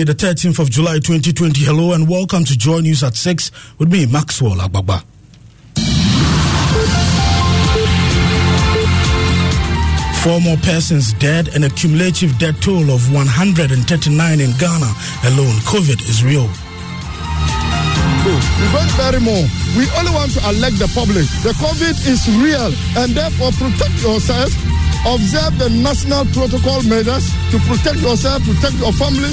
The 13th of July 2020. Hello and welcome to Joy News at 6 with me, Maxwell Agbagba. Four more persons dead and a cumulative death toll of 139 in Ghana alone. COVID is real. Oh, we don't bury more. We only want to alert the public. The COVID is real and therefore protect yourself observe the national protocol measures to protect yourself, protect your family.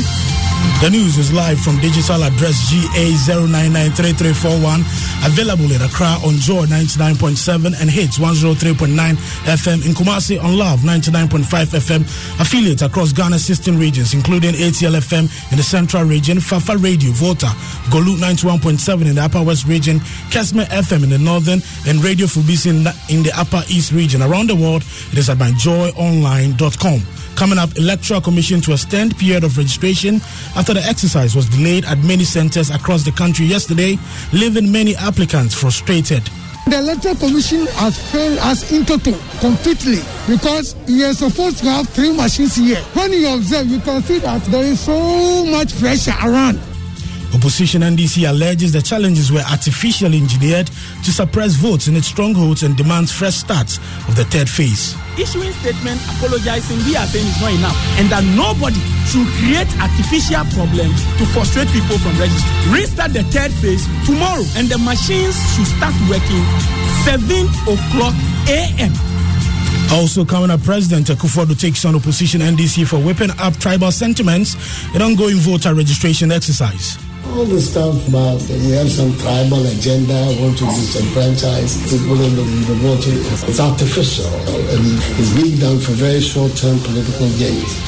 The news is live from digital address GA0993341, available in Accra on Joy 99.7 and Hits 103.9 FM in Kumasi on Love 99.5 FM, affiliates across Ghana's 16 regions, including ATL FM in the Central Region, Fafa Radio, Volta, Golu 91.7 in the Upper West Region, Kesme FM in the Northern, and Radio Fumbisi in the, in the Upper East Region. Around the world, it is at myjoyonline.com. Coming up, Electoral Commission to extend period of registration after the exercise was delayed at many centers across the country yesterday, leaving many applicants frustrated. The Electoral Commission has failed us in total, completely, because we are supposed to have three machines here. When you observe, you can see that there is so much pressure around. Opposition NDC alleges the challenges were artificially engineered to suppress votes in its strongholds and demands fresh starts of the third phase. Issuing statement apologizing, we are saying is not enough, and that nobody should create artificial problems to frustrate people from registering. Restart the third phase tomorrow, and the machines should start working 7 o'clock a.m. Also coming up, President Akufo-Addo takes on opposition NDC for whipping up tribal sentiments in ongoing voter registration exercise all the stuff about we have some tribal agenda, want to disenfranchise people in the, the voting, it's artificial and it's being done for very short-term political gains.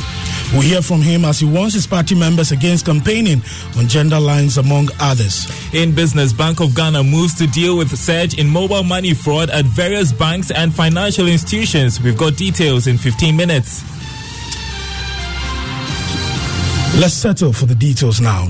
We'll hear from him as he warns his party members against campaigning on gender lines, among others. In business, Bank of Ghana moves to deal with surge in mobile money fraud at various banks and financial institutions. We've got details in 15 minutes. Let's settle for the details now.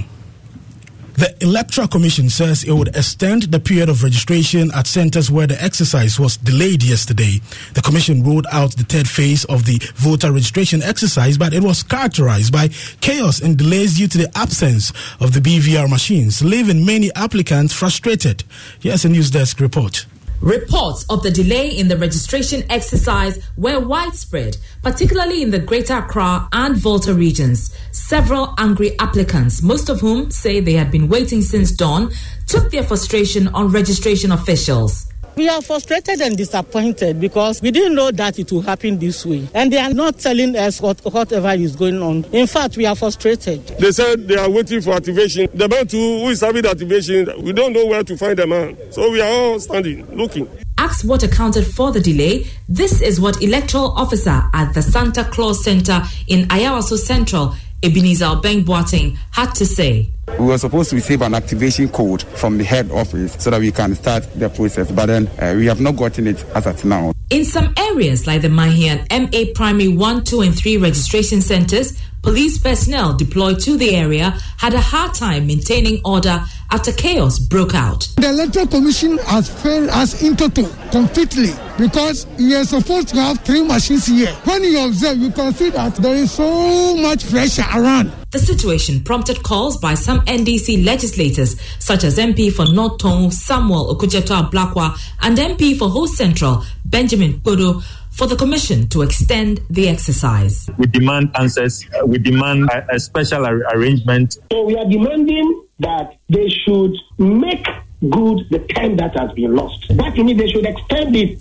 The Electoral Commission says it would extend the period of registration at centers where the exercise was delayed yesterday. The Commission rolled out the third phase of the voter registration exercise, but it was characterized by chaos and delays due to the absence of the BVR machines, leaving many applicants frustrated. Here's a news desk report. Reports of the delay in the registration exercise were widespread, particularly in the Greater Accra and Volta regions. Several angry applicants, most of whom say they had been waiting since dawn, took their frustration on registration officials. We are frustrated and disappointed because we didn't know that it will happen this way. And they are not telling us what, whatever is going on. In fact, we are frustrated. They said they are waiting for activation. The man too, who is having the activation, we don't know where to find the man. So we are all standing, looking. Asked what accounted for the delay, this is what electoral officer at the Santa Claus Center in Ayawaso Central, Ebenezer Beng Boateng, had to say. We were supposed to receive an activation code from the head office so that we can start the process, but then uh, we have not gotten it as at now. In some areas like the Mahian MA Primary 1, 2, and 3 registration centers, police personnel deployed to the area had a hard time maintaining order after chaos broke out. The Electoral Commission has failed us in total, completely, because you are supposed to have three machines here. When you observe, you can see that there is so much pressure around. The situation prompted calls by some NDC legislators, such as MP for North Tongu, Samuel Okudzeto Ablakwa and MP for Ho Central Benjamin Kpodo for the Commission to extend the exercise. We demand answers. Uh, we demand a, a special ar- arrangement. So we are demanding that they should make good the time that has been lost. That means they should extend it.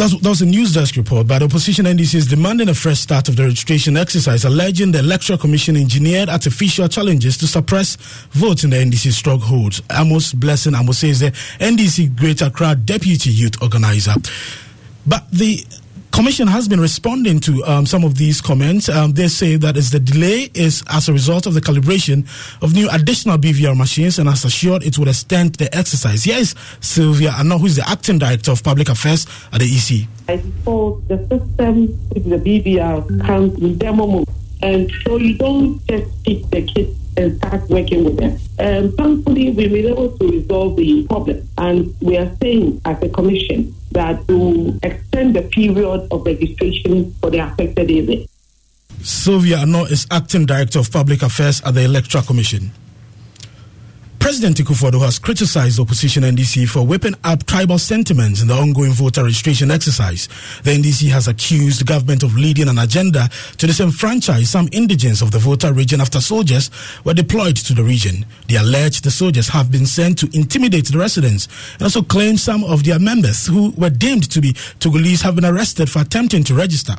That was a news desk report by the opposition NDC is demanding a fresh start of the registration exercise, alleging the Electoral Commission engineered artificial challenges to suppress votes in the NDC strongholds. Amos Blessing Amos is the NDC Greater Accra Deputy Youth Organizer. But the Commission has been responding to um, some of these comments. Um, they say that is the delay is as a result of the calibration of new additional BVR machines and has assured it would extend the exercise. Yes, Sylvia Annoh, who is the acting director of public affairs at the EC. By default, the system with the BVR comes in demo mode. And so you don't just pick the kit and start working with them. Um, thankfully, we've been able to resolve the problem. And we are saying, as a commission, that to extend the period of registration for the affected area. Sylvia Annoh is acting director of public affairs at the Electoral Commission. President Akufo-Addo has criticized opposition NDC for whipping up tribal sentiments in the ongoing voter registration exercise. The NDC has accused the government of leading an agenda to disenfranchise some indigents of the Volta region after soldiers were deployed to the region. They allege the soldiers have been sent to intimidate the residents and also claim some of their members who were deemed to be Togolese have been arrested for attempting to register.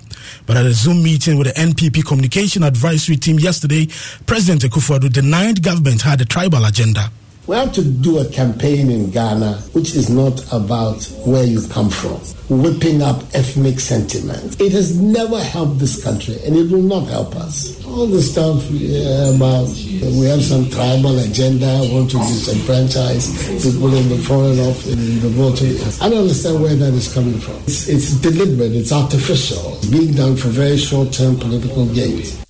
But at a Zoom meeting with the NPP Communication Advisory Team yesterday, President Akufo-Addo denied government had a tribal agenda. We have to do a campaign in Ghana which is not about where you come from, whipping up ethnic sentiments. It has never helped this country and it will not help us. All the stuff uh, about we have some tribal agenda, want to disenfranchise people in the foreign office, in the voting. I don't understand where that is coming from. It's, it's deliberate, it's artificial, it's being done for very short term political gains.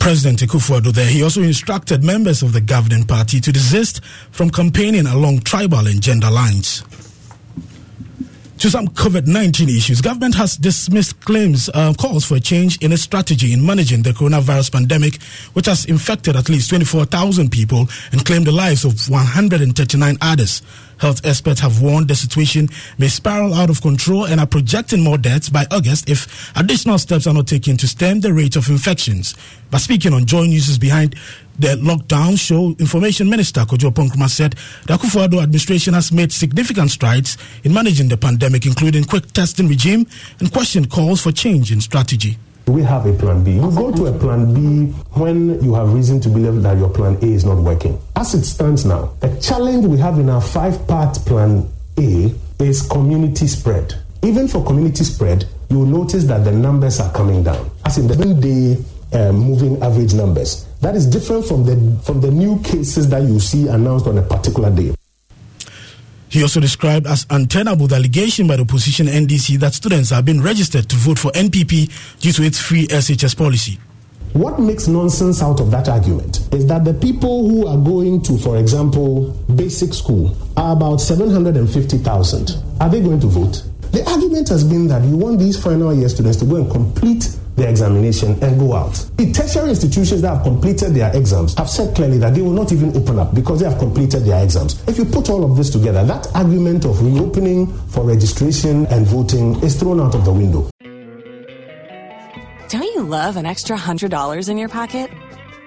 President Akufo-Addo there, he also instructed members of the governing party to desist from campaigning along tribal and gender lines. To some COVID-19 issues, government has dismissed claims, uh, calls for a change in its strategy in managing the coronavirus pandemic, which has infected at least 24,000 people and claimed the lives of 139 others. Health experts have warned the situation may spiral out of control and are projecting more deaths by August if additional steps are not taken to stem the rate of infections. But speaking on Joy News Beyond the Lockdown show, Information Minister Kojo Oppong Nkrumah said the Akufo-Addo administration has made significant strides in managing the pandemic, including quick testing regime and questioned calls for change in strategy. We have a plan B. You go to a plan B when you have reason to believe that your plan A is not working. As it stands now, the challenge we have in our five part plan A is community spread. Even for community spread, you'll notice that the numbers are coming down. As in the seven day um, moving average numbers. That is different from the from the new cases that you see announced on a particular day. He also described as untenable the allegation by the opposition NDC that students have been registered to vote for NPP due to its free SHS policy. What makes nonsense out of that argument is that the people who are going to, for example, basic school are about 750,000. Are they going to vote? The argument has been that you want these final year students to go and complete the examination and go out. The tertiary institutions that have completed their exams have said clearly that they will not even open up because they have completed their exams. If you put all of this together, that argument of reopening for registration and voting is thrown out of the window. Don't you love an extra $100 in your pocket?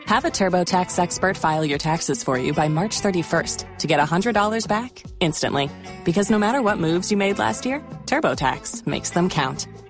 Have a TurboTax expert file your taxes for you by March 31st to get $100 back instantly. Because no matter what moves you made last year, TurboTax makes them count.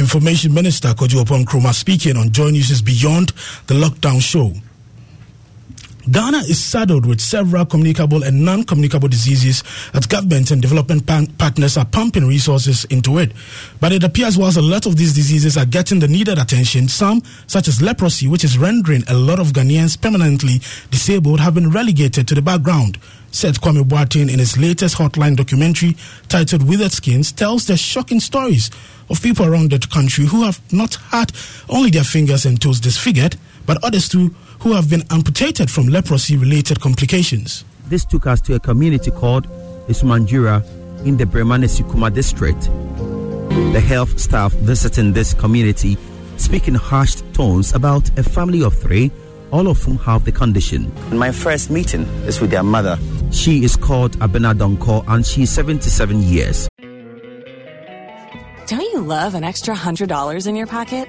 Information Minister Kojo Nkrumah speaking on Joy News' Beyond the Lockdown show. Ghana is saddled with several communicable and non communicable diseases that government and development pan- partners are pumping resources into it. But it appears whilst a lot of these diseases are getting the needed attention, some, such as leprosy, which is rendering a lot of Ghanaians permanently disabled, have been relegated to the background. Seth Kwame Boateng in his latest Hotline documentary titled Withered Skins, tells the shocking stories of people around the country who have not had only their fingers and toes disfigured, but others too who have been amputated from leprosy related complications. This took us to a community called Isumanjura in the Bremane district. The health staff visiting this community speak in hushed tones about a family of three, all of whom have the condition. My first meeting is with their mother. She is called Abena Donko and she is 77 years. Don't you love an extra $100 in your pocket?